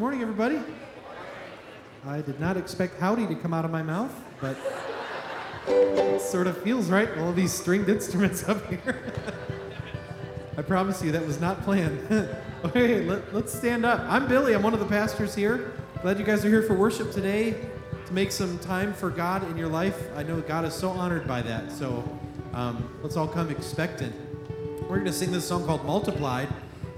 morning, everybody. I did not expect howdy to come out of my mouth, but it sort of feels right. All these stringed instruments up here. I promise you that was not planned. okay, let, let's stand up. I'm Billy. I'm one of the pastors here. Glad you guys are here for worship today to make some time for God in your life. I know God is so honored by that. So um, let's all come expectant. We're going to sing this song called Multiplied.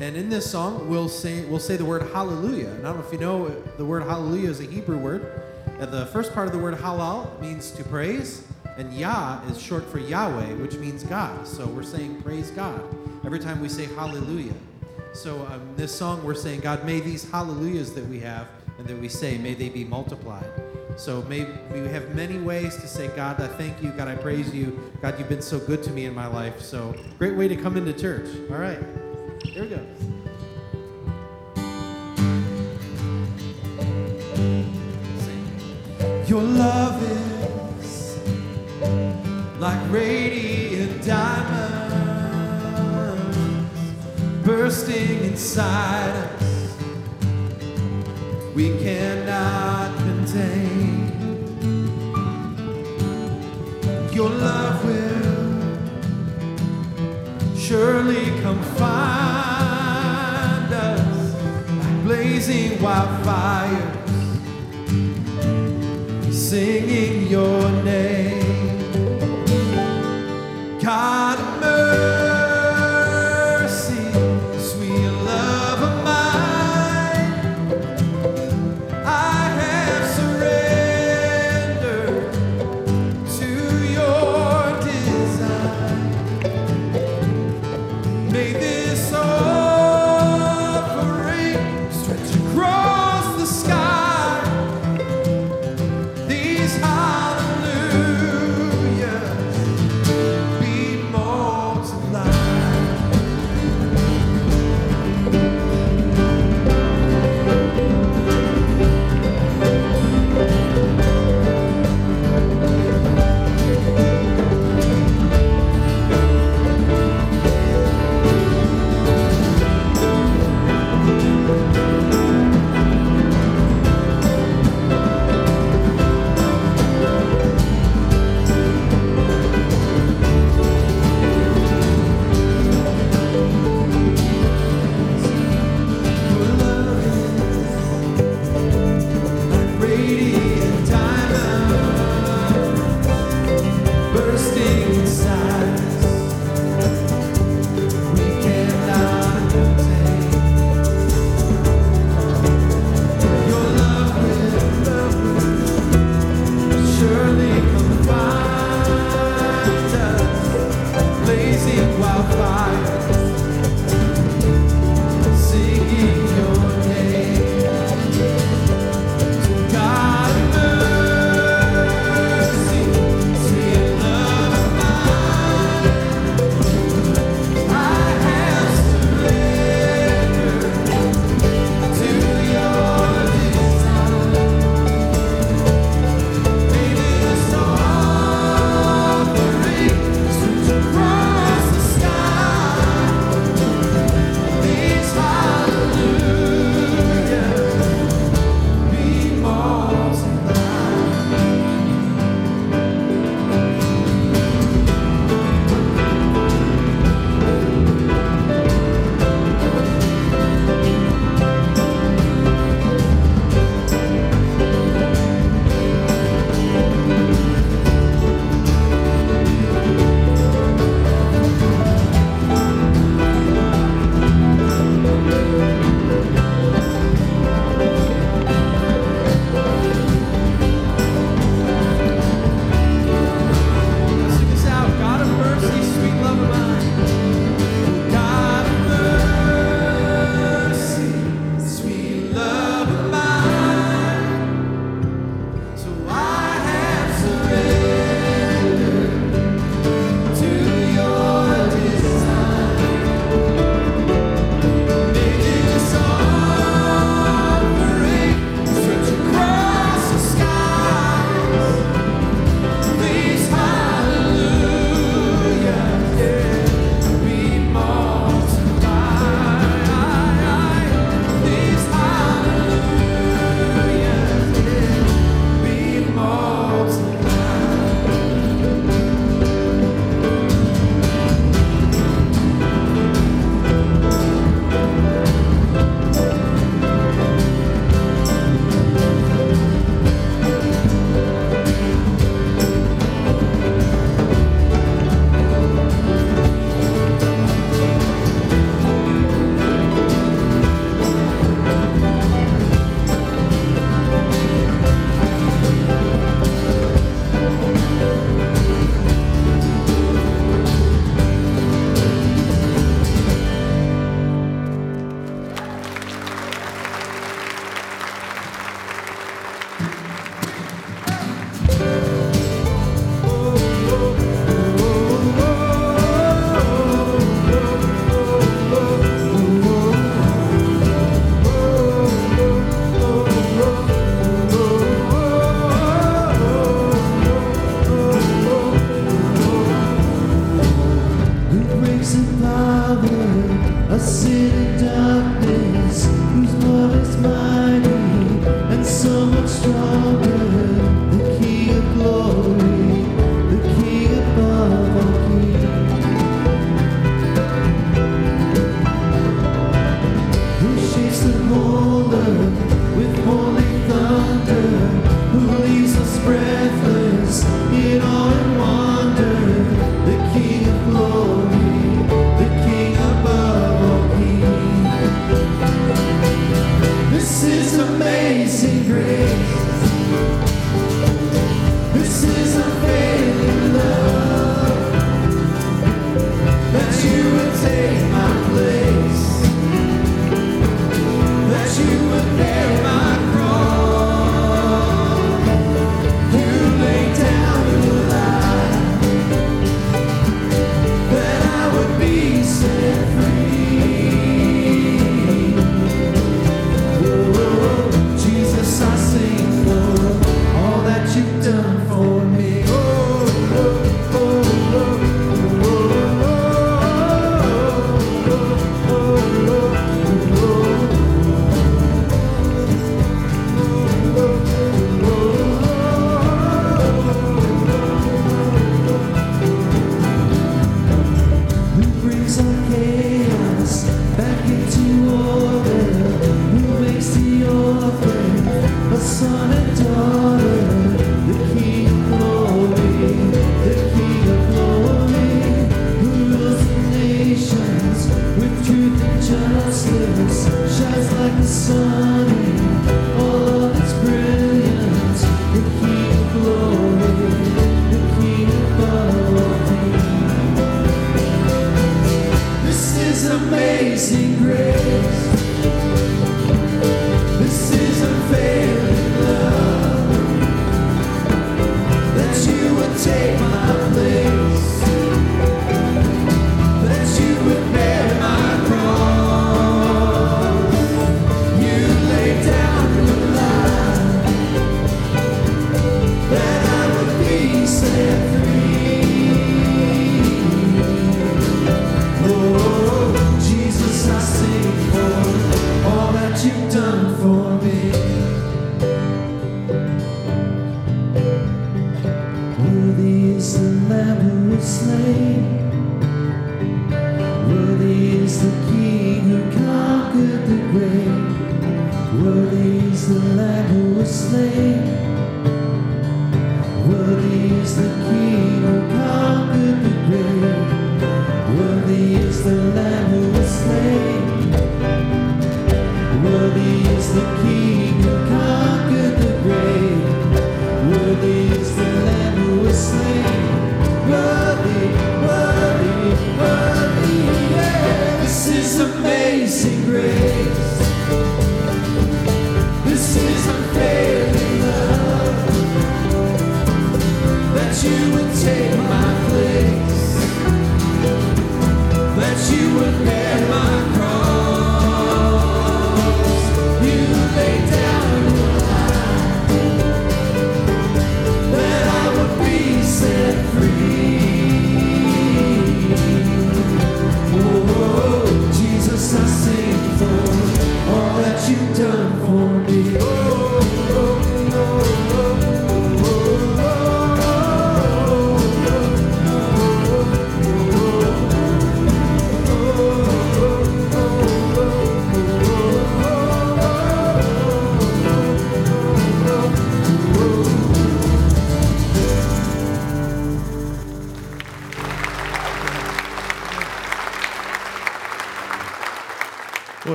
And in this song, we'll say, we'll say the word hallelujah. And I don't know if you know, the word hallelujah is a Hebrew word. And the first part of the word halal means to praise, and Yah is short for Yahweh, which means God. So we're saying praise God every time we say hallelujah. So um, this song, we're saying, God, may these hallelujahs that we have and that we say, may they be multiplied. So may we have many ways to say, God, I thank you. God, I praise you. God, you've been so good to me in my life. So great way to come into church. All right. Here we go. Your love is like radiant diamonds bursting inside us. We cannot contain. Your love will surely come find us like blazing wildfires, singing your name. God mercy,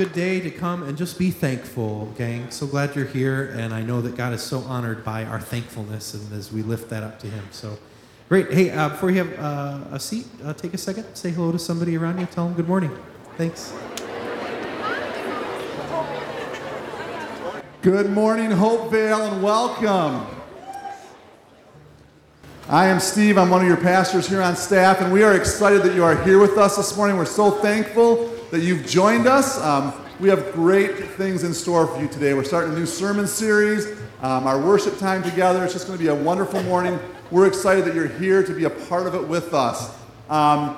good day to come and just be thankful, gang. So glad you're here, and I know that God is so honored by our thankfulness, and as we lift that up to Him. So great. Hey, uh, before you have uh, a seat, uh, take a second, say hello to somebody around you, tell them good morning. Thanks. Good morning, Hopevale, and welcome. I am Steve. I'm one of your pastors here on staff, and we are excited that you are here with us this morning. We're so thankful that you've joined us. Um, we have great things in store for you today. We're starting a new sermon series, um, our worship time together. It's just going to be a wonderful morning. We're excited that you're here to be a part of it with us. Um,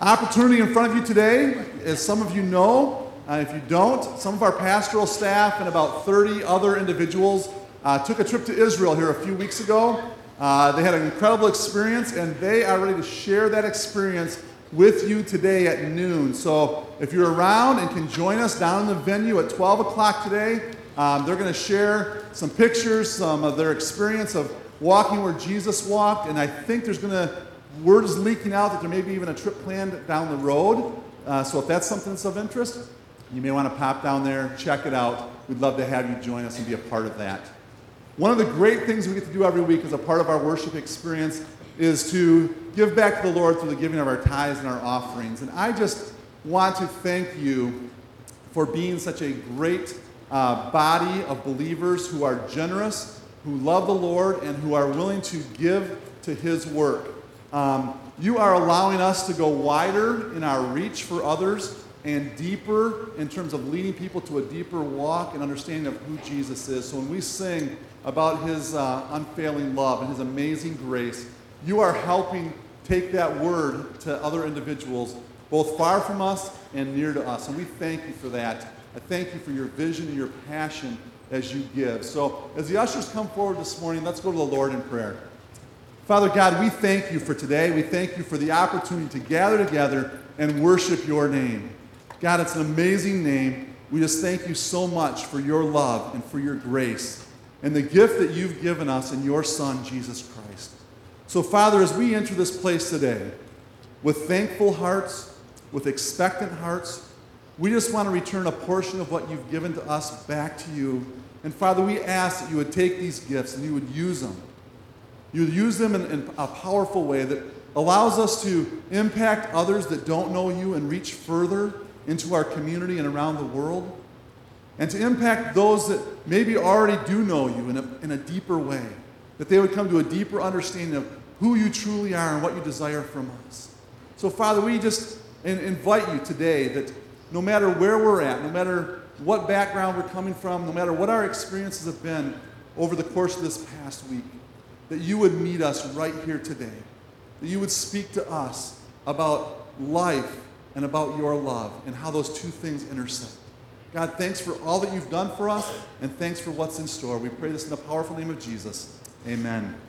opportunity in front of you today, as some of you know, Uh, if you don't, some of our pastoral staff and about 30 other individuals uh, took a trip to Israel here a few weeks ago. Uh, they had an incredible experience, and they are ready to share that experience with you today at noon. So if you're around and can join us down in the venue at 12 o'clock today, um, they're going to share some pictures, some of their experience of walking where Jesus walked, and I think there's going to word is leaking out that there may be even a trip planned down the road. Uh, so if that's something that's of interest, you may want to pop down there, check it out. We'd love to have you join us and be a part of that. One of the great things we get to do every week as a part of our worship experience is to give back to the Lord through the giving of our tithes and our offerings. And I just want to thank you for being such a great uh, body of believers who are generous, who love the Lord, and who are willing to give to His work. Um, you are allowing us to go wider in our reach for others and deeper in terms of leading people to a deeper walk and understanding of who Jesus is. So when we sing about his uh, unfailing love and his amazing grace, you are helping take that word to other individuals, both far from us and near to us. And we thank you for that. I thank you for your vision and your passion as you give. So as the ushers come forward this morning, let's go to the Lord in prayer. Father God, we thank you for today. We thank you for the opportunity to gather together and worship your name. God, it's an amazing name. We just thank you so much for your love and for your grace and the gift that you've given us in your Son, Jesus Christ. So, Father, as we enter this place today with thankful hearts, with expectant hearts, we just want to return a portion of what you've given to us back to you. And Father, we ask that you would take these gifts and you would use them you would use them in, in a powerful way that allows us to impact others that don't know you and reach further into our community and around the world. And to impact those that maybe already do know you in a, in a deeper way. That they would come to a deeper understanding of who you truly are and what you desire from us. So, Father, we just invite you today that no matter where we're at, no matter what background we're coming from, no matter what our experiences have been over the course of this past week, that you would meet us right here today, that you would speak to us about life and about your love and how those two things intersect. God, thanks for all that you've done for us, and thanks for what's in store. We pray this in the powerful name of Jesus. Amen.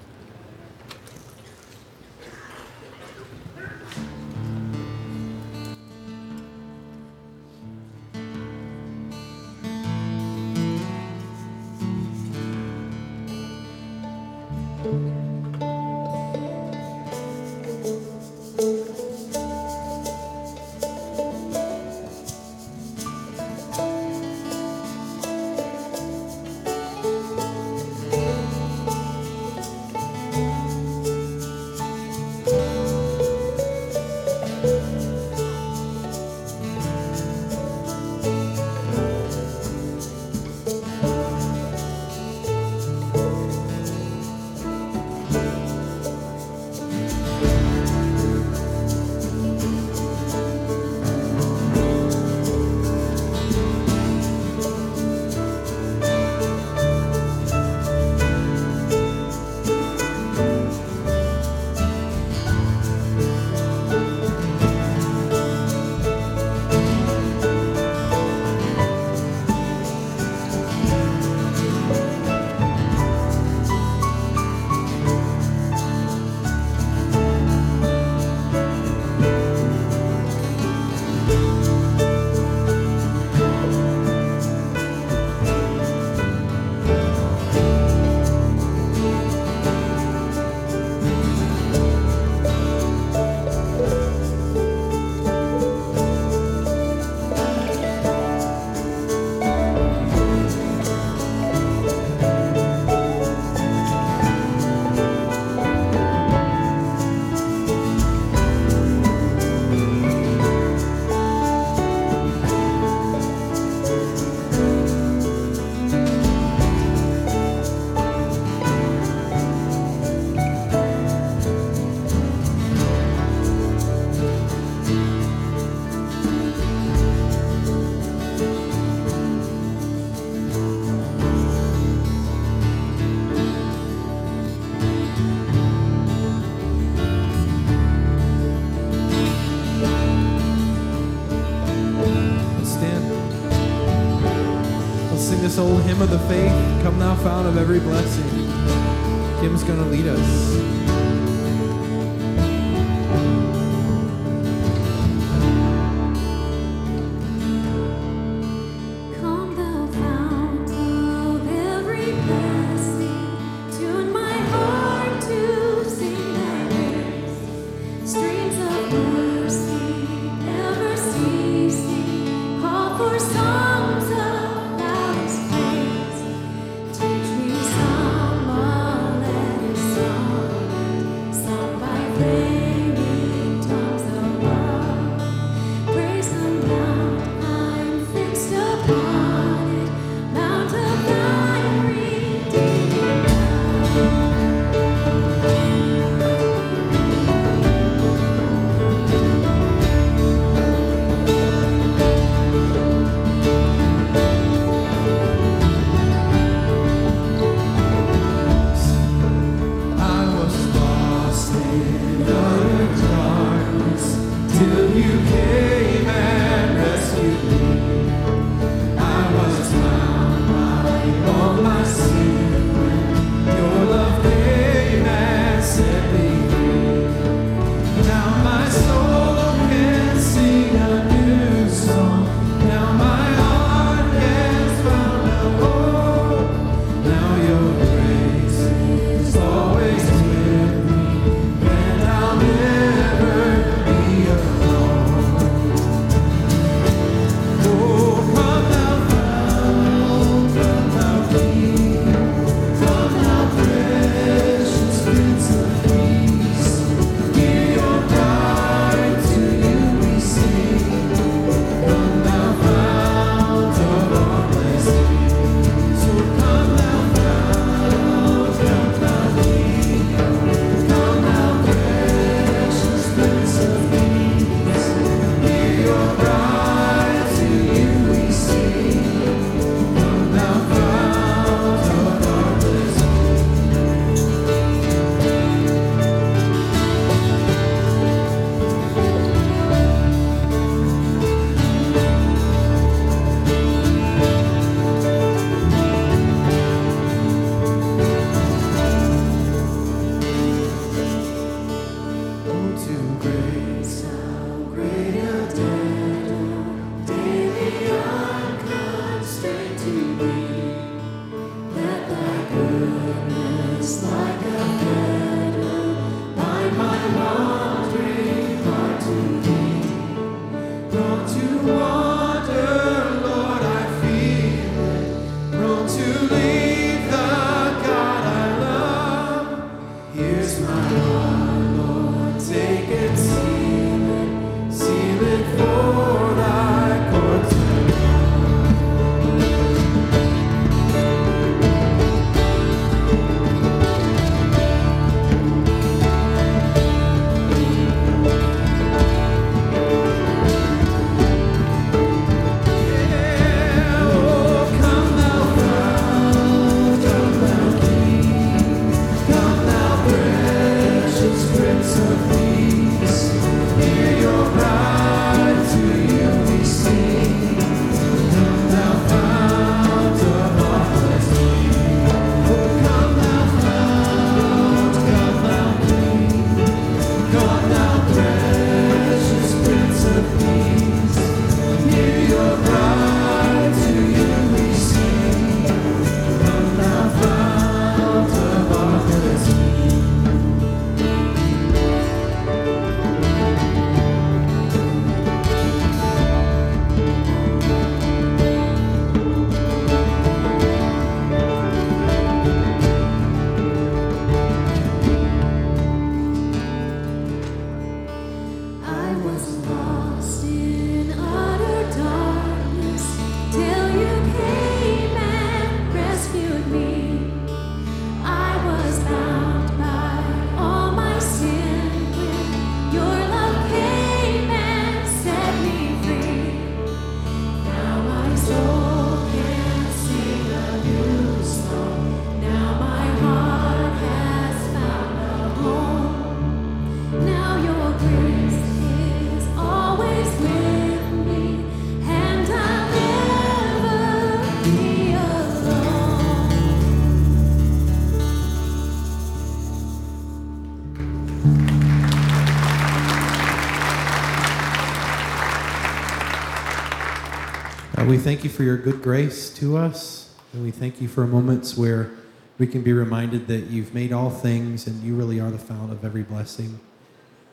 God, we thank you for your good grace to us, and we thank you for moments where we can be reminded that you've made all things and you really are the fount of every blessing.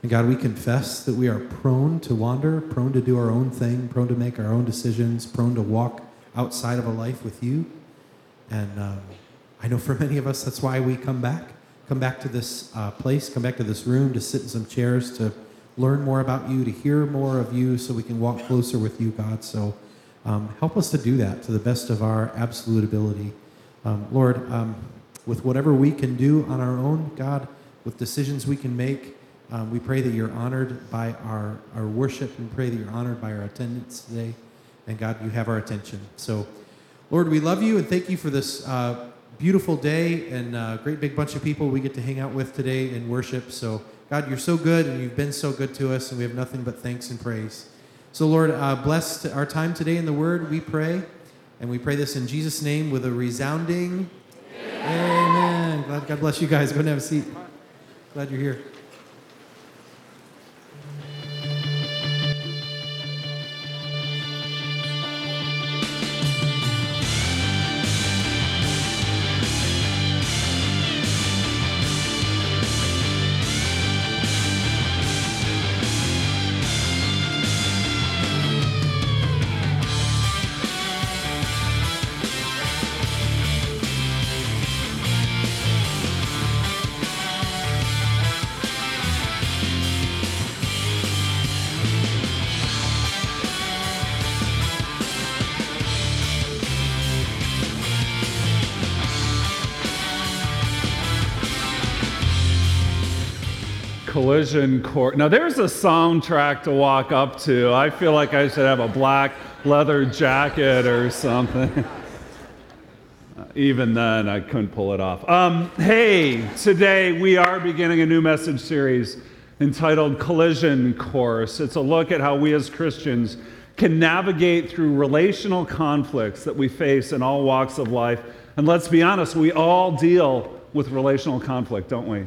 And God, we confess that we are prone to wander, prone to do our own thing, prone to make our own decisions, prone to walk outside of a life with you. And um, I know for many of us, that's why we come back, come back to this uh, place, come back to this room to sit in some chairs to learn more about you, to hear more of you, so we can walk closer with you, God. So um, help us to do that to the best of our absolute ability. Um, Lord, um, with whatever we can do on our own, God, with decisions we can make, um, we pray that you're honored by our, our worship and pray that you're honored by our attendance today. And God, you have our attention. So, Lord, we love you and thank you for this uh, beautiful day and uh, great big bunch of people we get to hang out with today and worship. So, God, you're so good and you've been so good to us, and we have nothing but thanks and praise. So, Lord, uh, bless our time today in the Word, we pray. And we pray this in Jesus' name with a resounding Amen. Glad, God bless you guys. Go and have a seat. Glad you're here. Collision course. Now, there's a soundtrack to walk up to. I feel like I should have a black leather jacket or something. Even then, I couldn't pull it off. Um, hey, today we are beginning a new message series entitled Collision Course. It's a look at how we as Christians can navigate through relational conflicts that we face in all walks of life. And let's be honest, we all deal with relational conflict, don't we?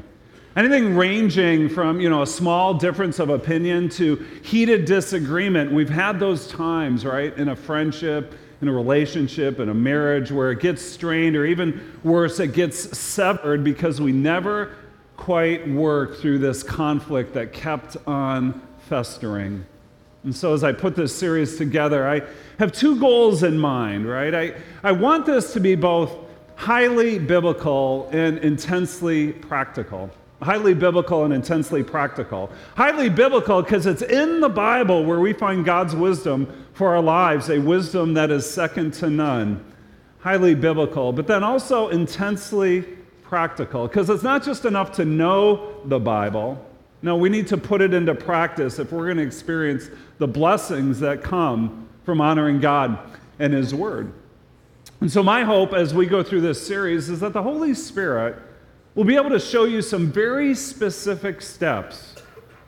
Anything ranging from, you know, a small difference of opinion to heated disagreement. We've had those times, right, in a friendship, in a relationship, in a marriage where it gets strained, or even worse, it gets severed because we never quite worked through this conflict that kept on festering. And so, as I put this series together, I have two goals in mind, right? I, I want this to be both highly biblical and intensely practical highly biblical and intensely practical. Highly biblical because it's in the Bible where we find God's wisdom for our lives, a wisdom that is second to none. Highly biblical, but then also intensely practical because it's not just enough to know the Bible. No, we need to put it into practice if we're going to experience the blessings that come from honoring God and His Word. And so, my hope as we go through this series is that the Holy Spirit we'll be able to show you some very specific steps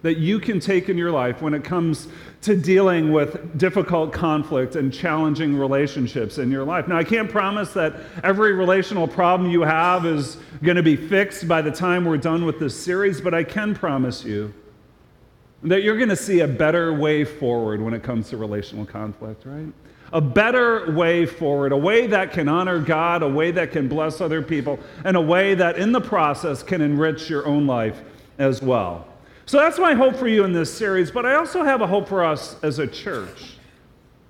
that you can take in your life when it comes to dealing with difficult conflict and challenging relationships in your life. Now, I can't promise that every relational problem you have is going to be fixed by the time we're done with this series, but I can promise you that you're going to see a better way forward when it comes to relational conflict, right? A better way forward, a way that can honor God, a way that can bless other people, and a way that in the process can enrich your own life as well. So that's my hope for you in this series, but I also have a hope for us as a church.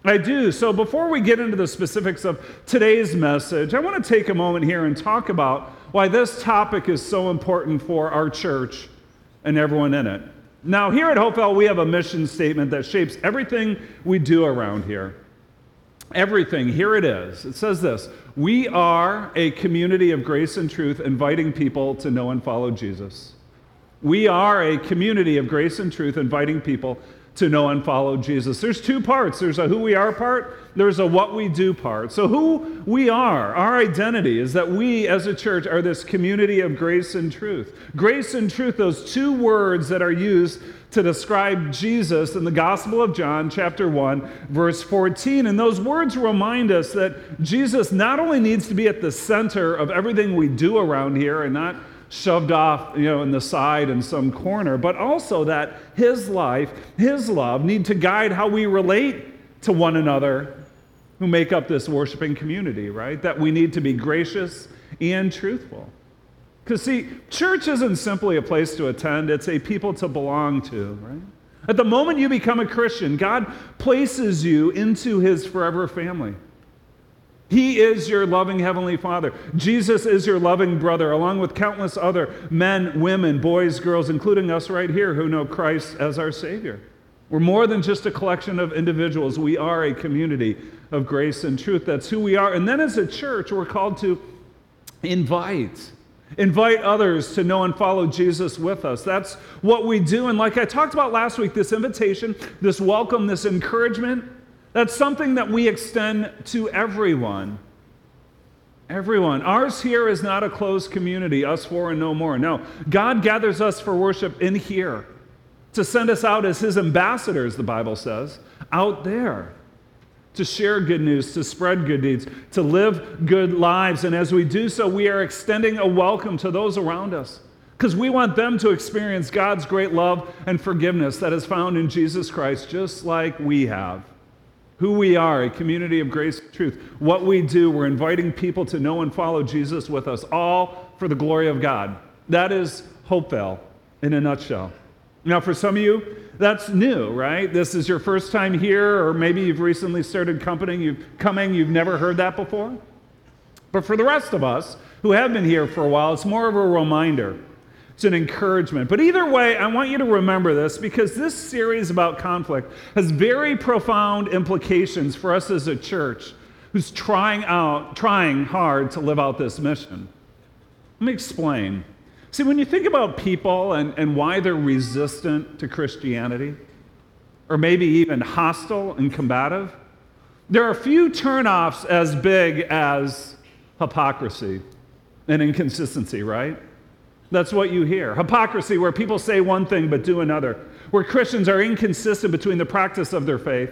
I do. So before we get into the specifics of today's message, I want to take a moment here and talk about why this topic is so important for our church and everyone in it. Now, here at Hopevale, we have a mission statement that shapes everything we do around here everything. Here it is. It says this We are a community of grace and truth inviting people to know and follow Jesus. We are a community of grace and truth inviting people to know and follow Jesus. There's two parts there's a who we are part, there's a what we do part. So, who we are, our identity is that we as a church are this community of grace and truth. Grace and truth, those two words that are used to describe Jesus in the Gospel of John, chapter 1, verse 14. And those words remind us that Jesus not only needs to be at the center of everything we do around here and not shoved off, you know, in the side in some corner, but also that his life, his love need to guide how we relate to one another who make up this worshiping community, right? That we need to be gracious and truthful. Because, see, church isn't simply a place to attend, it's a people to belong to, right? At the moment you become a Christian, God places you into his forever family. He is your loving Heavenly Father. Jesus is your loving brother, along with countless other men, women, boys, girls, including us right here who know Christ as our Savior. We're more than just a collection of individuals. We are a community of grace and truth. That's who we are. And then as a church, we're called to invite. Invite others to know and follow Jesus with us. That's what we do. And like I talked about last week, this invitation, this welcome, this encouragement, that's something that we extend to everyone. Everyone. Ours here is not a closed community, us four and no more. No. God gathers us for worship in here to send us out as his ambassadors, the Bible says, out there to share good news, to spread good deeds, to live good lives. And as we do so, we are extending a welcome to those around us because we want them to experience God's great love and forgiveness that is found in Jesus Christ, just like we have who we are, a community of grace and truth. What we do, we're inviting people to know and follow Jesus with us, all for the glory of God. That is Hopevale in a nutshell. Now, for some of you, that's new, right? This is your first time here, or maybe you've recently started coming, you've, coming, you've never heard that before. But for the rest of us who have been here for a while, it's more of a reminder it's an encouragement. But either way, I want you to remember this because this series about conflict has very profound implications for us as a church who's trying out, trying hard to live out this mission. Let me explain. See, when you think about people and, and why they're resistant to Christianity, or maybe even hostile and combative, there are few turnoffs as big as hypocrisy and inconsistency, right? That's what you hear. Hypocrisy, where people say one thing but do another, where Christians are inconsistent between the practice of their faith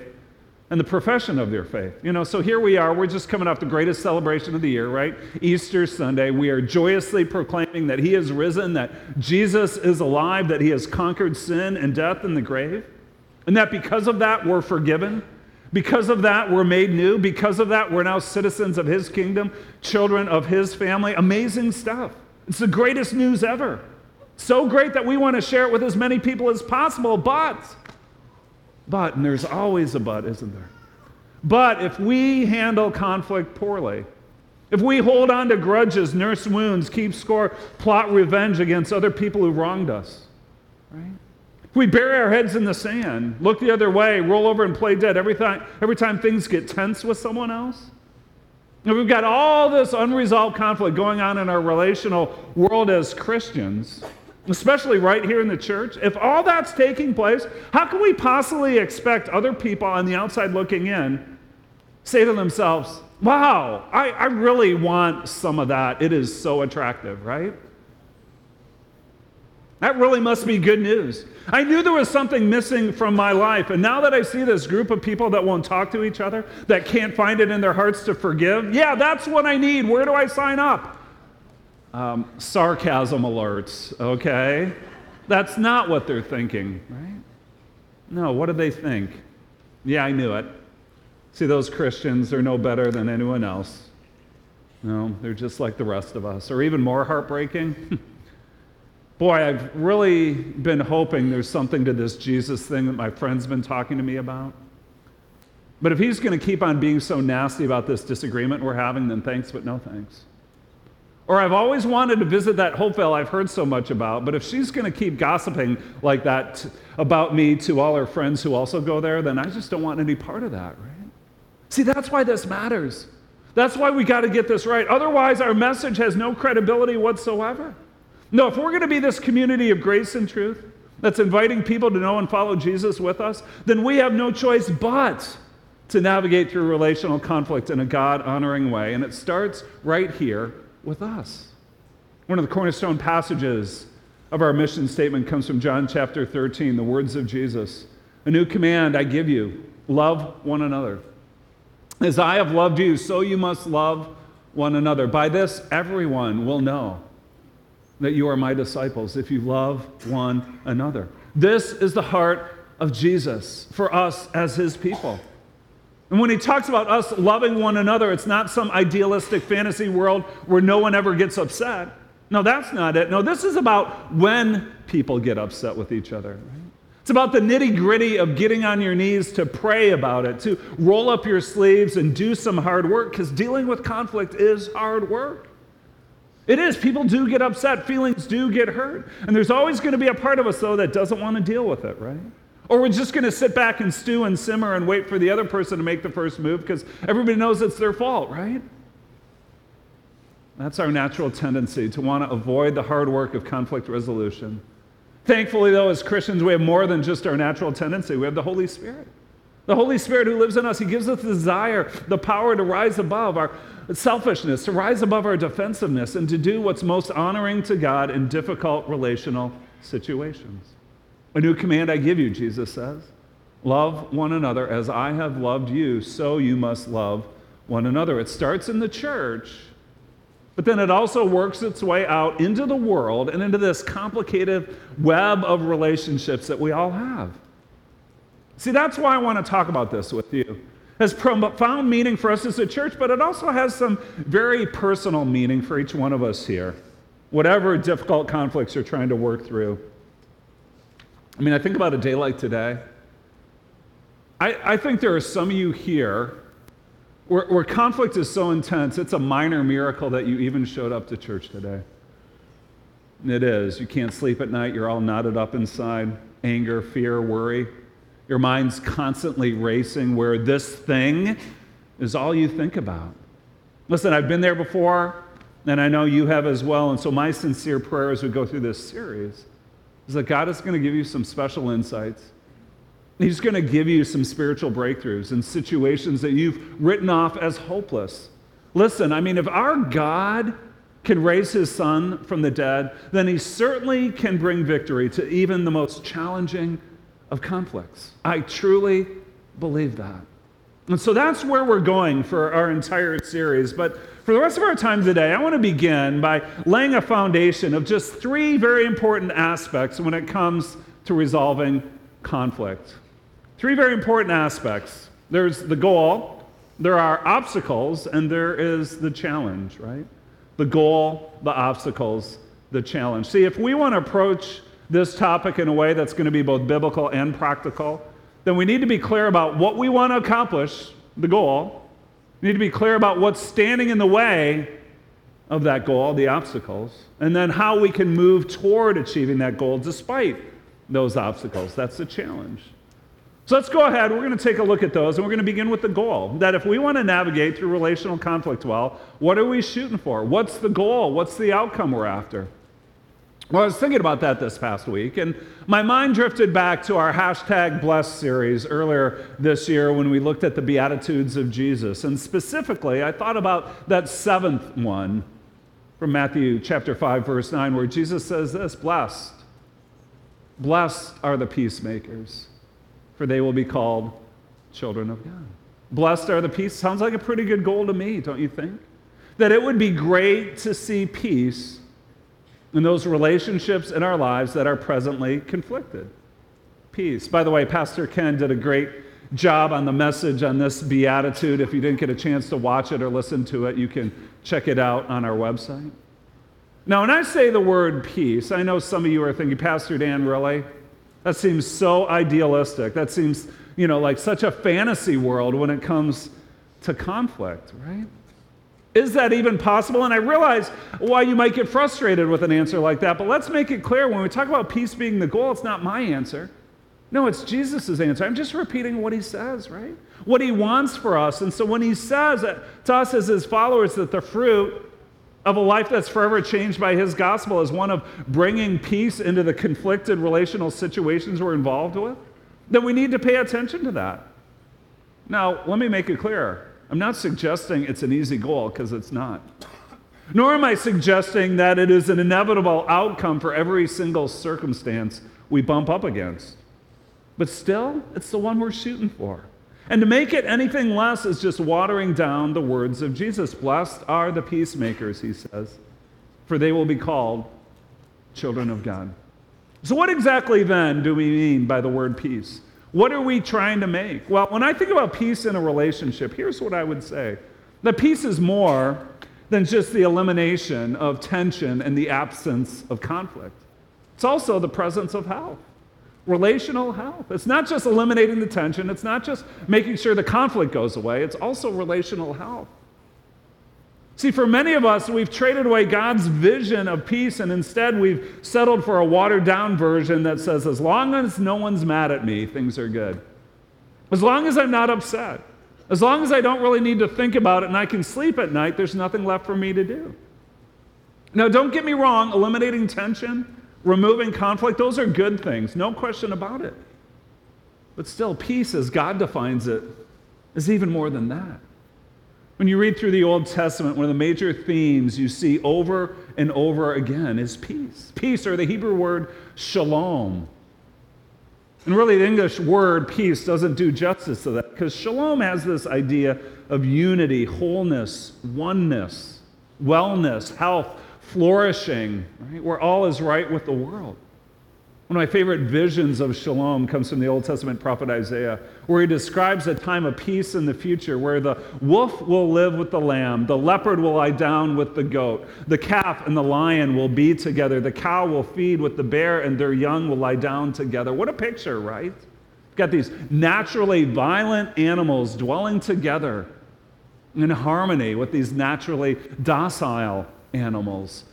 and the profession of their faith. You know, so here we are, we're just coming off the greatest celebration of the year, right? Easter Sunday. We are joyously proclaiming that He is risen, that Jesus is alive, that He has conquered sin and death and the grave, and that because of that, we're forgiven. Because of that, we're made new. Because of that, we're now citizens of His kingdom, children of His family. Amazing stuff. It's the greatest news ever. So great that we want to share it with as many people as possible, but, but, and there's always a but, isn't there? But if we handle conflict poorly, if we hold on to grudges, nurse wounds, keep score, plot revenge against other people who wronged us, right? If we bury our heads in the sand, look the other way, roll over and play dead every time, every time things get tense with someone else, we've got all this unresolved conflict going on in our relational world as Christians, especially right here in the church. If all that's taking place, how can we possibly expect other people on the outside looking in say to themselves, Wow, I, I really want some of that. It is so attractive, right? That really must be good news. I knew there was something missing from my life. And now that I see this group of people that won't talk to each other, that can't find it in their hearts to forgive, yeah, that's what I need. Where do I sign up? Um, sarcasm alerts, okay? That's not what they're thinking, right? No, what do they think? Yeah, I knew it. See, those Christians are no better than anyone else. No, they're just like the rest of us. Or even more heartbreaking. Boy, I've really been hoping there's something to this Jesus thing that my friend's been talking to me about. But if he's going to keep on being so nasty about this disagreement we're having, then thanks, but no thanks. Or I've always wanted to visit that Hopevale I've heard so much about, but if she's going to keep gossiping like that about me to all her friends who also go there, then I just don't want any part of that, right? See, that's why this matters. That's why we got to get this right. Otherwise, our message has no credibility whatsoever. No, if we're going to be this community of grace and truth that's inviting people to know and follow Jesus with us, then we have no choice but to navigate through relational conflict in a God honoring way. And it starts right here with us. One of the cornerstone passages of our mission statement comes from John chapter 13, the words of Jesus A new command I give you love one another. As I have loved you, so you must love one another. By this, everyone will know that you are my disciples if you love one another. This is the heart of Jesus for us as his people. And when he talks about us loving one another, it's not some idealistic fantasy world where no one ever gets upset. No, that's not it. No, this is about when people get upset with each other. It's about the nitty gritty of getting on your knees to pray about it, to roll up your sleeves and do some hard work, because dealing with conflict is hard work. It is. People do get upset, feelings do get hurt. And there's always going to be a part of us, though, that doesn't want to deal with it, right? Or we're just going to sit back and stew and simmer and wait for the other person to make the first move because everybody knows it's their fault, right? That's our natural tendency to want to avoid the hard work of conflict resolution. Thankfully, though, as Christians, we have more than just our natural tendency. We have the Holy Spirit. The Holy Spirit who lives in us, He gives us the desire, the power to rise above our selfishness, to rise above our defensiveness, and to do what's most honoring to God in difficult relational situations. A new command I give you, Jesus says love one another as I have loved you, so you must love one another. It starts in the church but then it also works its way out into the world and into this complicated web of relationships that we all have. See, that's why I want to talk about this with you. It has profound meaning for us as a church, but it also has some very personal meaning for each one of us here, whatever difficult conflicts you're trying to work through. I mean, I think about a day like today. I, I think there are some of you here where, where conflict is so intense, it's a minor miracle that you even showed up to church today. It is. You can't sleep at night. You're all knotted up inside anger, fear, worry. Your mind's constantly racing where this thing is all you think about. Listen, I've been there before, and I know you have as well. And so, my sincere prayer as we go through this series is that God is going to give you some special insights He's going to give you some spiritual breakthroughs in situations that you've written off as hopeless. Listen, I mean, if our God can raise his son from the dead, then he certainly can bring victory to even the most challenging of conflicts. I truly believe that. And so that's where we're going for our entire series. But for the rest of our time today, I want to begin by laying a foundation of just three very important aspects when it comes to resolving conflict. Three very important aspects there's the goal, there are obstacles, and there is the challenge, right? The goal, the obstacles, the challenge. See, if we want to approach this topic in a way that's going to be both biblical and practical, then we need to be clear about what we want to accomplish, the goal. We need to be clear about what's standing in the way of that goal, the obstacles, and then how we can move toward achieving that goal despite those obstacles. That's the challenge. So let's go ahead. We're going to take a look at those, and we're going to begin with the goal. That if we want to navigate through relational conflict well, what are we shooting for? What's the goal? What's the outcome we're after? Well, I was thinking about that this past week, and my mind drifted back to our hashtag blessed series earlier this year when we looked at the Beatitudes of Jesus. And specifically, I thought about that seventh one from Matthew chapter 5, verse 9, where Jesus says this Blessed, blessed are the peacemakers for they will be called children of God. Blessed are the peace. Sounds like a pretty good goal to me, don't you think? That it would be great to see peace in those relationships in our lives that are presently conflicted. Peace. By the way, Pastor Ken did a great job on the message on this beatitude. If you didn't get a chance to watch it or listen to it, you can check it out on our website. Now, when I say the word peace, I know some of you are thinking, Pastor Dan, really? That seems so idealistic. That seems, you know, like such a fantasy world when it comes to conflict, right? Is that even possible? And I realize why you might get frustrated with an answer like that, but let's make it clear when we talk about peace being the goal, it's not my answer. No, it's Jesus' answer. I'm just repeating what he says, right? What he wants for us. And so when he says to us as his followers that the fruit of a life that's forever changed by his gospel is one of bringing peace into the conflicted relational situations we're involved with, then we need to pay attention to that. Now, let me make it clear. I'm not suggesting it's an easy goal because it's not. Nor am I suggesting that it is an inevitable outcome for every single circumstance we bump up against. But still, it's the one we're shooting for. And to make it anything less is just watering down the words of Jesus. Blessed are the peacemakers, he says, for they will be called children of God. So, what exactly then do we mean by the word peace? What are we trying to make? Well, when I think about peace in a relationship, here's what I would say that peace is more than just the elimination of tension and the absence of conflict, it's also the presence of health. Relational health. It's not just eliminating the tension, it's not just making sure the conflict goes away, it's also relational health. See, for many of us, we've traded away God's vision of peace and instead we've settled for a watered down version that says, as long as no one's mad at me, things are good. As long as I'm not upset, as long as I don't really need to think about it and I can sleep at night, there's nothing left for me to do. Now, don't get me wrong, eliminating tension, removing conflict, those are good things, no question about it. But still, peace, as God defines it, is even more than that. When you read through the Old Testament, one of the major themes you see over and over again is peace. Peace, or the Hebrew word shalom. And really, the English word peace doesn't do justice to that because shalom has this idea of unity, wholeness, oneness, wellness, health, flourishing, right? where all is right with the world. One of my favorite visions of shalom comes from the Old Testament prophet Isaiah, where he describes a time of peace in the future where the wolf will live with the lamb, the leopard will lie down with the goat, the calf and the lion will be together, the cow will feed with the bear, and their young will lie down together. What a picture, right? You've got these naturally violent animals dwelling together in harmony with these naturally docile animals.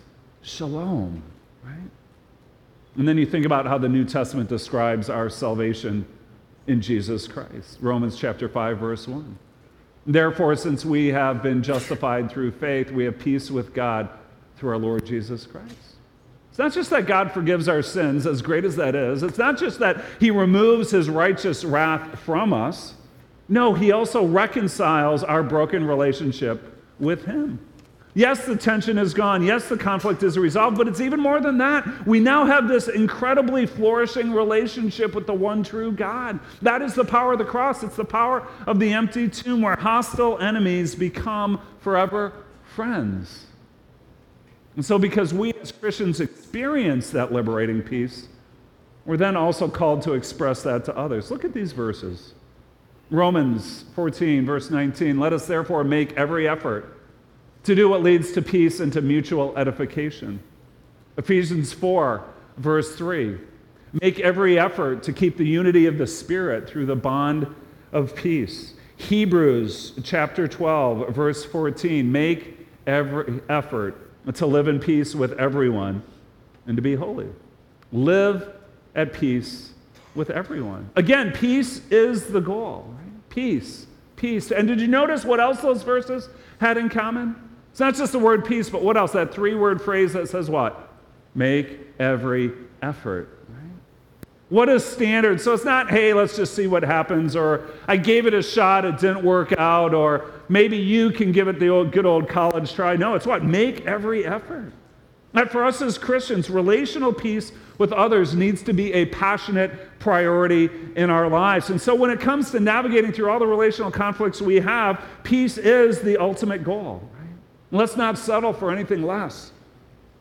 Shalom? And then you think about how the New Testament describes our salvation in Jesus Christ. Romans chapter 5 verse 1. Therefore since we have been justified through faith, we have peace with God through our Lord Jesus Christ. It's not just that God forgives our sins, as great as that is. It's not just that He removes His righteous wrath from us. No, He also reconciles our broken relationship with Him. Yes, the tension is gone. Yes, the conflict is resolved, but it's even more than that. We now have this incredibly flourishing relationship with the one true God. That is the power of the cross. It's the power of the empty tomb where hostile enemies become forever friends. And so, because we as Christians experience that liberating peace, we're then also called to express that to others. Look at these verses Romans 14, verse 19. Let us therefore make every effort to do what leads to peace and to mutual edification. Ephesians 4, verse 3. Make every effort to keep the unity of the Spirit through the bond of peace. Hebrews chapter 12, verse 14. Make every effort to live in peace with everyone and to be holy. Live at peace with everyone. Again, peace is the goal. Right? Peace, peace. And did you notice what else those verses had in common? It's not just the word peace, but what else? That three word phrase that says what? Make every effort. Right? What is standard? So it's not, hey, let's just see what happens, or I gave it a shot, it didn't work out, or maybe you can give it the old, good old college try. No, it's what? Make every effort. For us as Christians, relational peace with others needs to be a passionate priority in our lives. And so when it comes to navigating through all the relational conflicts we have, peace is the ultimate goal. Let's not settle for anything less.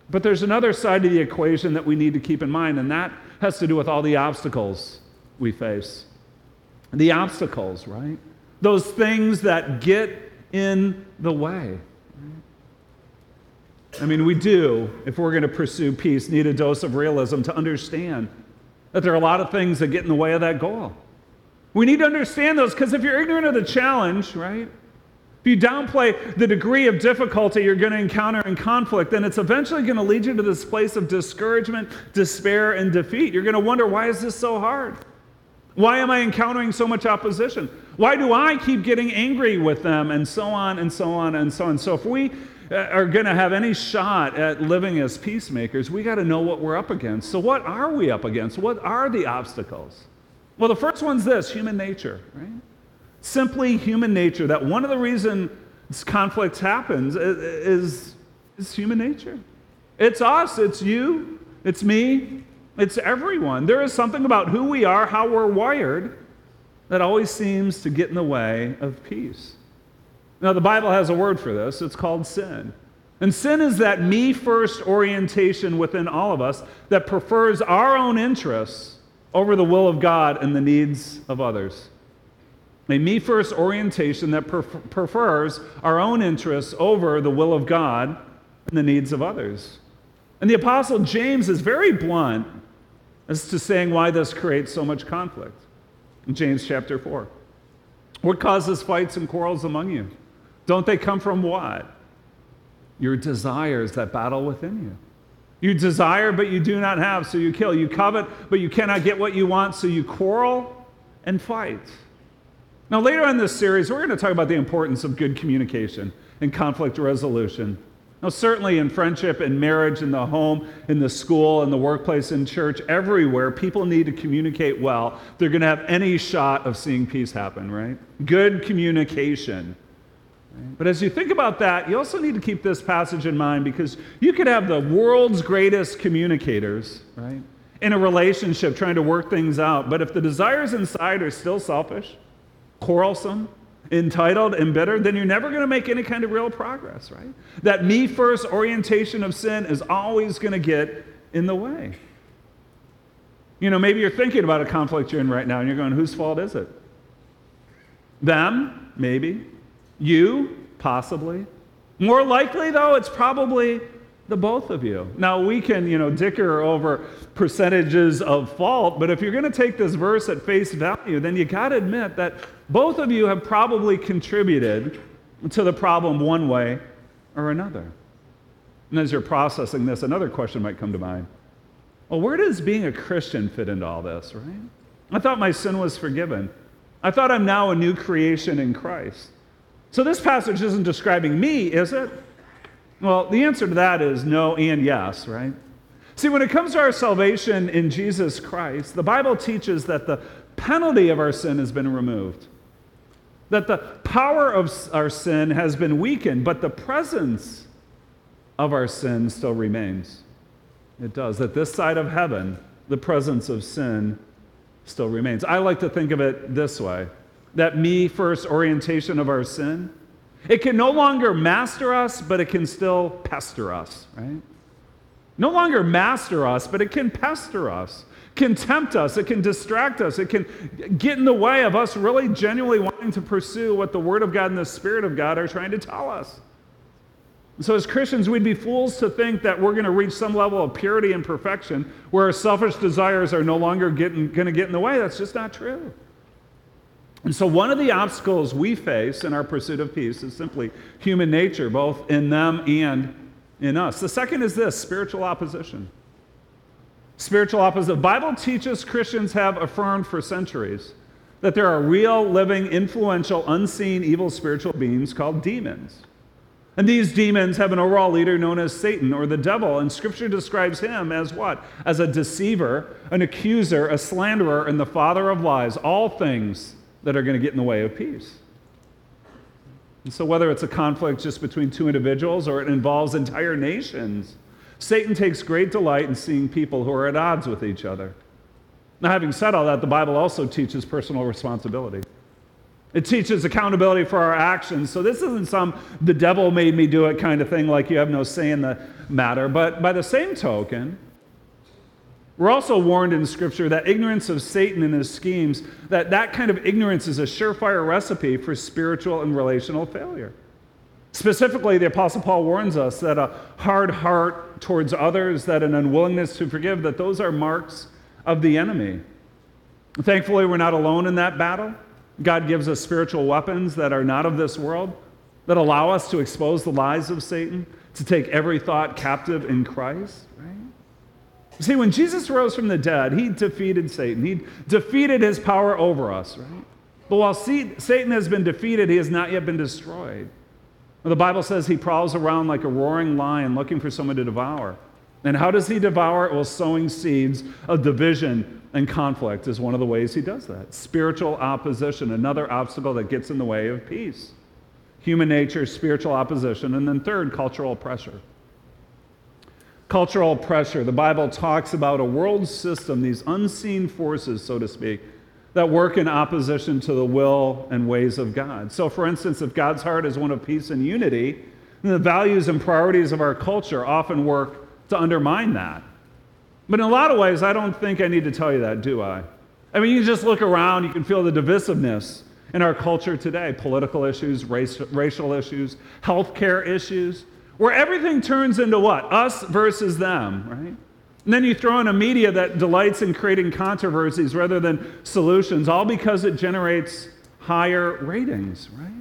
But there's another side to the equation that we need to keep in mind, and that has to do with all the obstacles we face. The obstacles, right? Those things that get in the way. I mean, we do, if we're going to pursue peace, need a dose of realism to understand that there are a lot of things that get in the way of that goal. We need to understand those because if you're ignorant of the challenge, right, if you downplay the degree of difficulty you're going to encounter in conflict, then it's eventually going to lead you to this place of discouragement, despair, and defeat. You're going to wonder, why is this so hard? Why am I encountering so much opposition? Why do I keep getting angry with them? And so on and so on and so on. So, if we uh, are going to have any shot at living as peacemakers, we got to know what we're up against. So, what are we up against? What are the obstacles? Well, the first one's this human nature, right? Simply human nature, that one of the reasons conflicts happens is, is human nature. It's us, it's you, it's me, it's everyone. There is something about who we are, how we're wired, that always seems to get in the way of peace. Now, the Bible has a word for this. It's called sin. And sin is that me first orientation within all of us that prefers our own interests over the will of God and the needs of others. A me first orientation that prefers our own interests over the will of God and the needs of others. And the Apostle James is very blunt as to saying why this creates so much conflict. In James chapter 4. What causes fights and quarrels among you? Don't they come from what? Your desires that battle within you. You desire, but you do not have, so you kill. You covet, but you cannot get what you want, so you quarrel and fight. Now, later in this series, we're going to talk about the importance of good communication and conflict resolution. Now, certainly in friendship, in marriage, in the home, in the school, in the workplace, in church, everywhere, people need to communicate well. They're going to have any shot of seeing peace happen, right? Good communication. But as you think about that, you also need to keep this passage in mind because you could have the world's greatest communicators, right, in a relationship trying to work things out. But if the desires inside are still selfish, quarrelsome, entitled, embittered, then you're never going to make any kind of real progress, right? That me first orientation of sin is always going to get in the way. You know, maybe you're thinking about a conflict you're in right now and you're going, whose fault is it? Them, maybe. You, possibly. More likely, though, it's probably the both of you. Now, we can, you know, dicker over percentages of fault, but if you're going to take this verse at face value, then you got to admit that both of you have probably contributed to the problem one way or another. And as you're processing this, another question might come to mind. Well, where does being a Christian fit into all this, right? I thought my sin was forgiven. I thought I'm now a new creation in Christ. So this passage isn't describing me, is it? Well, the answer to that is no and yes, right? See, when it comes to our salvation in Jesus Christ, the Bible teaches that the penalty of our sin has been removed, that the power of our sin has been weakened, but the presence of our sin still remains. It does. That this side of heaven, the presence of sin still remains. I like to think of it this way that me first orientation of our sin. It can no longer master us, but it can still pester us, right? No longer master us, but it can pester us, can tempt us, it can distract us, it can get in the way of us really genuinely wanting to pursue what the Word of God and the Spirit of God are trying to tell us. So, as Christians, we'd be fools to think that we're going to reach some level of purity and perfection where our selfish desires are no longer getting, going to get in the way. That's just not true. And so, one of the obstacles we face in our pursuit of peace is simply human nature, both in them and in us. The second is this spiritual opposition. Spiritual opposite. The Bible teaches Christians have affirmed for centuries that there are real, living, influential, unseen evil spiritual beings called demons. And these demons have an overall leader known as Satan or the devil, and Scripture describes him as what? As a deceiver, an accuser, a slanderer, and the father of lies. All things that are going to get in the way of peace. And so, whether it's a conflict just between two individuals or it involves entire nations, Satan takes great delight in seeing people who are at odds with each other. Now, having said all that, the Bible also teaches personal responsibility. It teaches accountability for our actions. So, this isn't some the devil made me do it kind of thing, like you have no say in the matter. But by the same token, we're also warned in Scripture that ignorance of Satan and his schemes, that that kind of ignorance is a surefire recipe for spiritual and relational failure. Specifically, the Apostle Paul warns us that a hard heart towards others, that an unwillingness to forgive, that those are marks of the enemy. Thankfully, we're not alone in that battle. God gives us spiritual weapons that are not of this world, that allow us to expose the lies of Satan, to take every thought captive in Christ. right? See, when Jesus rose from the dead, he defeated Satan. He defeated his power over us, right? But while Satan has been defeated, he has not yet been destroyed. The Bible says he prowls around like a roaring lion looking for someone to devour. And how does he devour? Well, sowing seeds of division and conflict is one of the ways he does that. Spiritual opposition, another obstacle that gets in the way of peace. Human nature, spiritual opposition. And then, third, cultural pressure cultural pressure. The Bible talks about a world system, these unseen forces, so to speak, that work in opposition to the will and ways of God. So, for instance, if God's heart is one of peace and unity, then the values and priorities of our culture often work to undermine that. But in a lot of ways, I don't think I need to tell you that, do I? I mean, you just look around, you can feel the divisiveness in our culture today political issues, race, racial issues, healthcare issues, where everything turns into what? Us versus them, right? And then you throw in a media that delights in creating controversies rather than solutions, all because it generates higher ratings, right?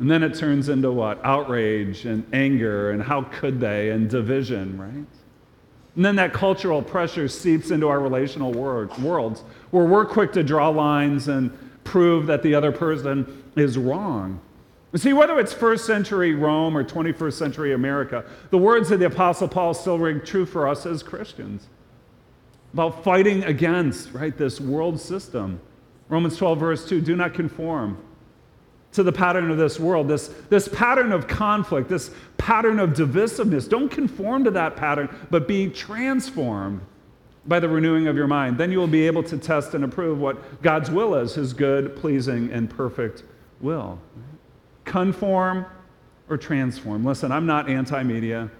And then it turns into what? Outrage and anger and how could they and division, right? And then that cultural pressure seeps into our relational worlds where we're quick to draw lines and prove that the other person is wrong. See, whether it's first century Rome or 21st century America, the words of the Apostle Paul still ring true for us as Christians about fighting against, right, this world system. Romans 12, verse 2 do not conform to the pattern of this world, this, this pattern of conflict, this pattern of divisiveness. Don't conform to that pattern, but be transformed by the renewing of your mind. Then you will be able to test and approve what God's will is, his good, pleasing, and perfect will conform or transform. Listen, I'm not anti media,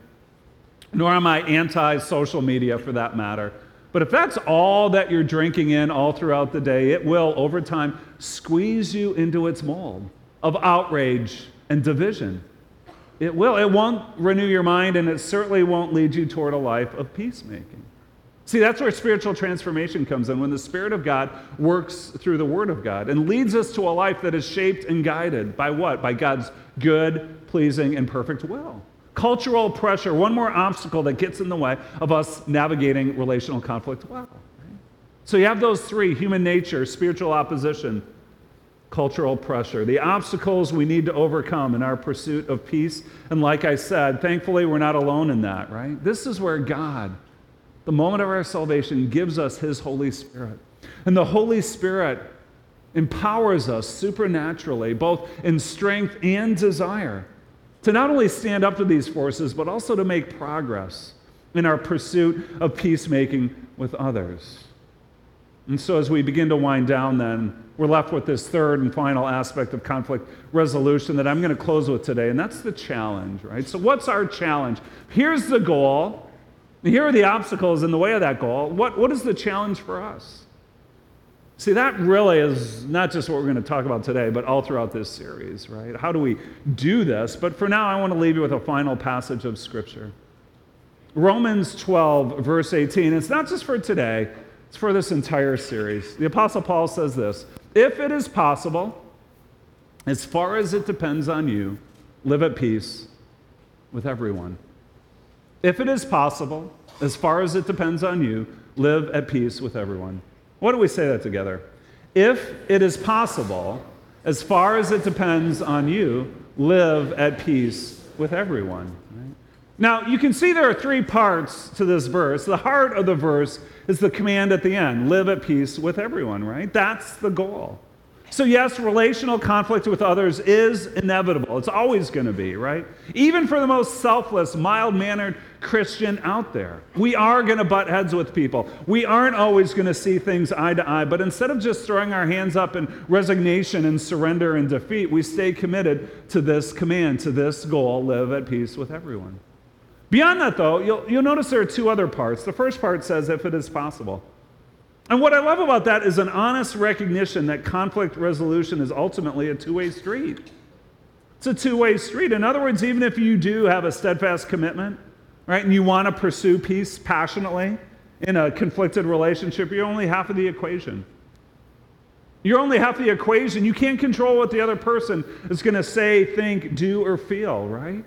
nor am I anti social media for that matter. But if that's all that you're drinking in all throughout the day, it will, over time, squeeze you into its mold of outrage and division. It will. It won't renew your mind, and it certainly won't lead you toward a life of peacemaking. See, that's where spiritual transformation comes in when the Spirit of God works through the Word of God and leads us to a life that is shaped and guided by what? By God's good, pleasing, and perfect will. Cultural pressure, one more obstacle that gets in the way of us navigating relational conflict well. So you have those three human nature, spiritual opposition, cultural pressure, the obstacles we need to overcome in our pursuit of peace. And like I said, thankfully, we're not alone in that, right? This is where God the moment of our salvation, gives us His Holy Spirit. And the Holy Spirit empowers us supernaturally, both in strength and desire, to not only stand up to these forces, but also to make progress in our pursuit of peacemaking with others. And so, as we begin to wind down, then, we're left with this third and final aspect of conflict resolution that I'm going to close with today, and that's the challenge, right? So, what's our challenge? Here's the goal here are the obstacles in the way of that goal. What, what is the challenge for us? See, that really is not just what we're going to talk about today, but all throughout this series, right? How do we do this? But for now, I want to leave you with a final passage of Scripture. Romans 12, verse 18. It's not just for today, it's for this entire series. The Apostle Paul says this If it is possible, as far as it depends on you, live at peace with everyone. If it is possible, as far as it depends on you, live at peace with everyone. Why don't we say that together? If it is possible, as far as it depends on you, live at peace with everyone. Right? Now, you can see there are three parts to this verse. The heart of the verse is the command at the end live at peace with everyone, right? That's the goal. So, yes, relational conflict with others is inevitable. It's always going to be, right? Even for the most selfless, mild mannered Christian out there. We are going to butt heads with people. We aren't always going to see things eye to eye, but instead of just throwing our hands up in resignation and surrender and defeat, we stay committed to this command, to this goal live at peace with everyone. Beyond that, though, you'll, you'll notice there are two other parts. The first part says, if it is possible. And what I love about that is an honest recognition that conflict resolution is ultimately a two way street. It's a two way street. In other words, even if you do have a steadfast commitment, right, and you want to pursue peace passionately in a conflicted relationship, you're only half of the equation. You're only half of the equation. You can't control what the other person is going to say, think, do, or feel, right?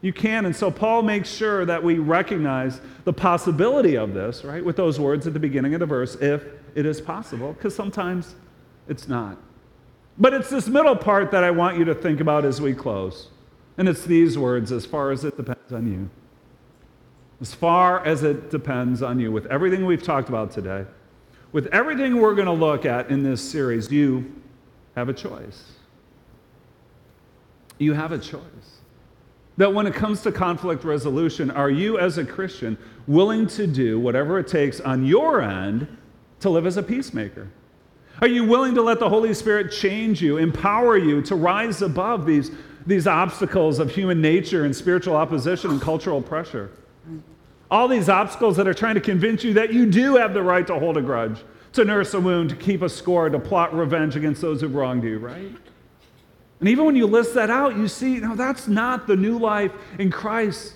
You can. And so Paul makes sure that we recognize the possibility of this, right, with those words at the beginning of the verse, if it is possible, because sometimes it's not. But it's this middle part that I want you to think about as we close. And it's these words as far as it depends on you. As far as it depends on you, with everything we've talked about today, with everything we're going to look at in this series, you have a choice. You have a choice. That when it comes to conflict resolution, are you as a Christian willing to do whatever it takes on your end to live as a peacemaker? Are you willing to let the Holy Spirit change you, empower you to rise above these, these obstacles of human nature and spiritual opposition and cultural pressure? All these obstacles that are trying to convince you that you do have the right to hold a grudge, to nurse a wound, to keep a score, to plot revenge against those who've wronged you, right? And even when you list that out, you see, no, that's not the new life in Christ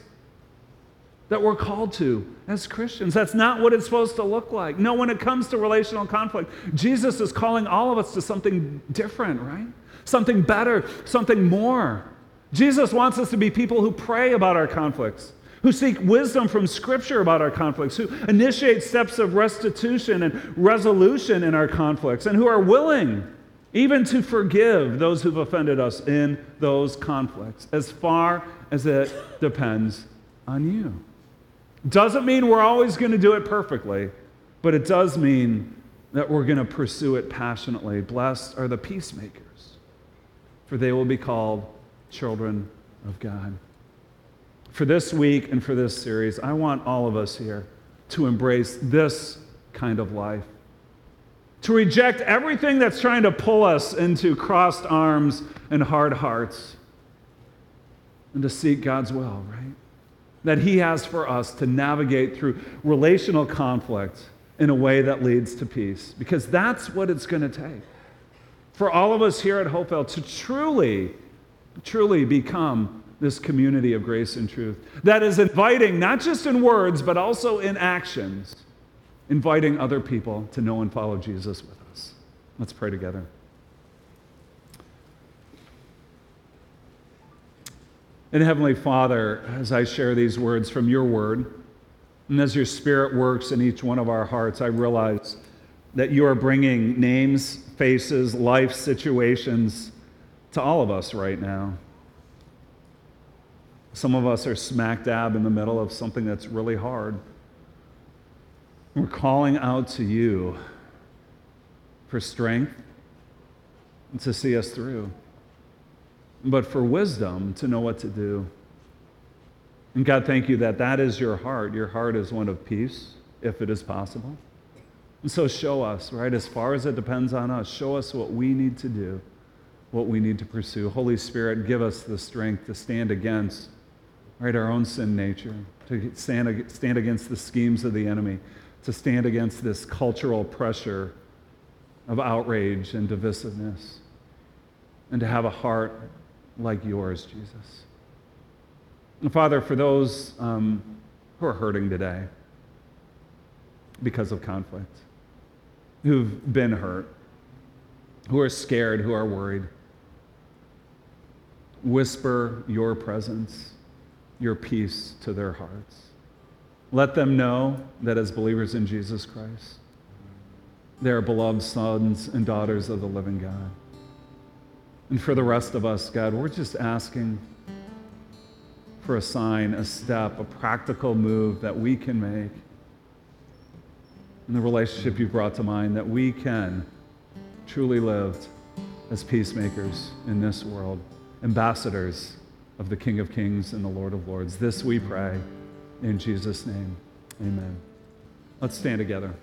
that we're called to as Christians. That's not what it's supposed to look like. No, when it comes to relational conflict, Jesus is calling all of us to something different, right? Something better, something more. Jesus wants us to be people who pray about our conflicts, who seek wisdom from Scripture about our conflicts, who initiate steps of restitution and resolution in our conflicts, and who are willing even to forgive those who've offended us in those conflicts, as far as it depends on you. Doesn't mean we're always going to do it perfectly, but it does mean that we're going to pursue it passionately. Blessed are the peacemakers, for they will be called children of God. For this week and for this series, I want all of us here to embrace this kind of life. To reject everything that's trying to pull us into crossed arms and hard hearts, and to seek God's will, right? that He has for us to navigate through relational conflict in a way that leads to peace. Because that's what it's going to take for all of us here at Hopevale to truly, truly become this community of grace and truth that is inviting, not just in words, but also in actions, inviting other people to know and follow Jesus with us. Let's pray together. And Heavenly Father, as I share these words from your word, and as your Spirit works in each one of our hearts, I realize that you are bringing names, faces, life situations to all of us right now. Some of us are smack dab in the middle of something that's really hard. We're calling out to you for strength to see us through but for wisdom to know what to do. And God, thank you that that is your heart. Your heart is one of peace, if it is possible. And so show us, right, as far as it depends on us, show us what we need to do, what we need to pursue. Holy Spirit, give us the strength to stand against, right, our own sin nature, to stand, stand against the schemes of the enemy, to stand against this cultural pressure of outrage and divisiveness, and to have a heart like yours, Jesus. And Father, for those um, who are hurting today because of conflict, who've been hurt, who are scared, who are worried, whisper your presence, your peace to their hearts. Let them know that as believers in Jesus Christ, they are beloved sons and daughters of the living God. And for the rest of us, God, we're just asking for a sign, a step, a practical move that we can make in the relationship you've brought to mind, that we can truly live as peacemakers in this world, ambassadors of the King of Kings and the Lord of Lords. This we pray in Jesus' name. Amen. Let's stand together.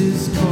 Is calling.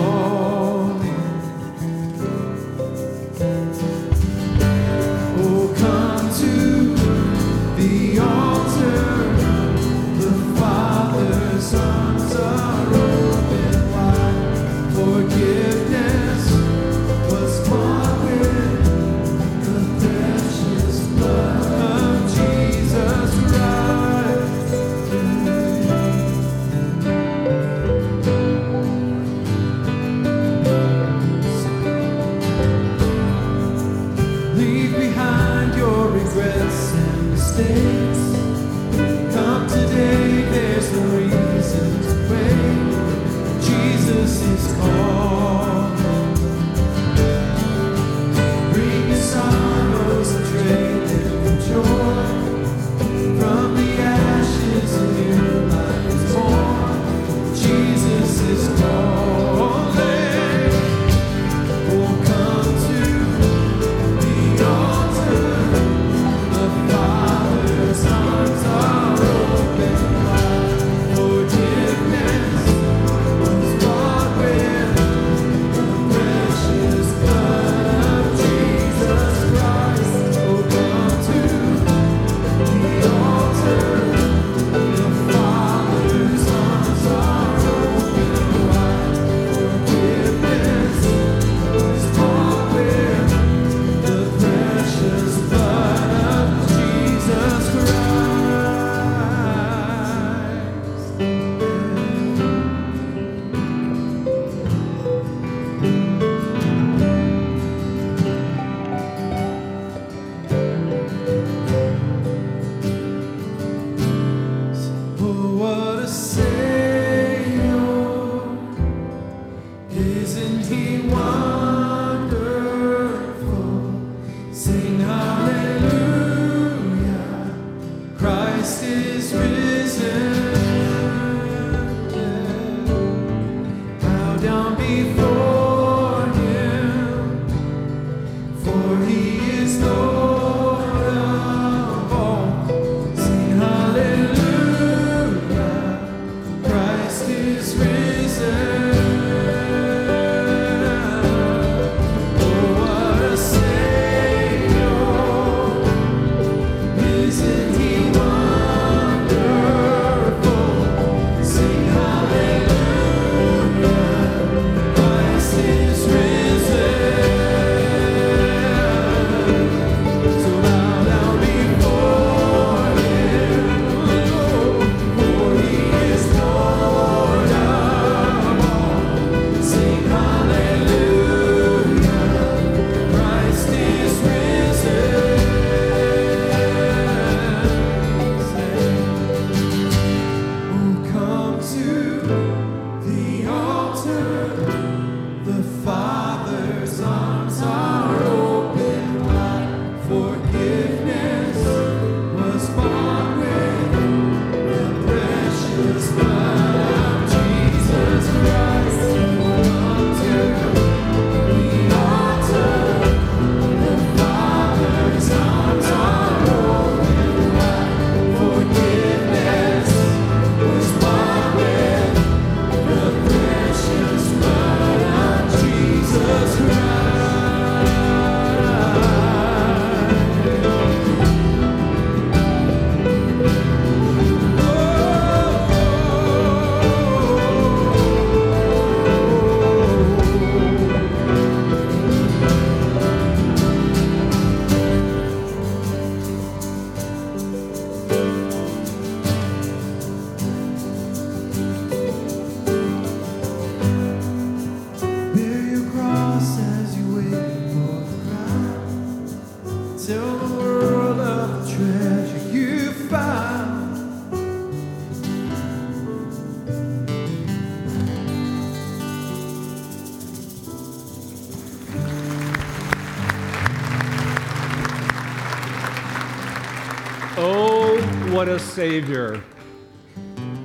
Savior.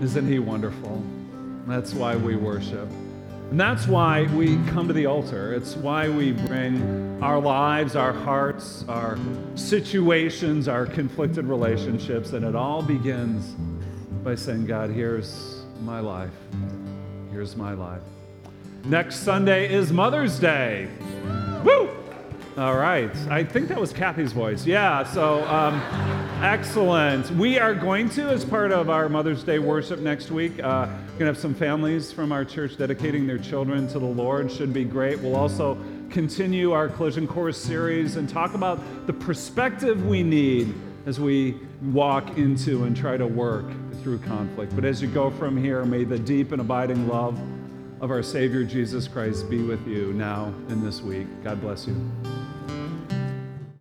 Isn't He wonderful? That's why we worship. And that's why we come to the altar. It's why we bring our lives, our hearts, our situations, our conflicted relationships. And it all begins by saying, God, here's my life. Here's my life. Next Sunday is Mother's Day. All right. I think that was Kathy's voice. Yeah, so um, excellent. We are going to, as part of our Mother's Day worship next week, uh, going to have some families from our church dedicating their children to the Lord. Should be great. We'll also continue our Collision Course series and talk about the perspective we need as we walk into and try to work through conflict. But as you go from here, may the deep and abiding love of our Savior Jesus Christ be with you now and this week. God bless you.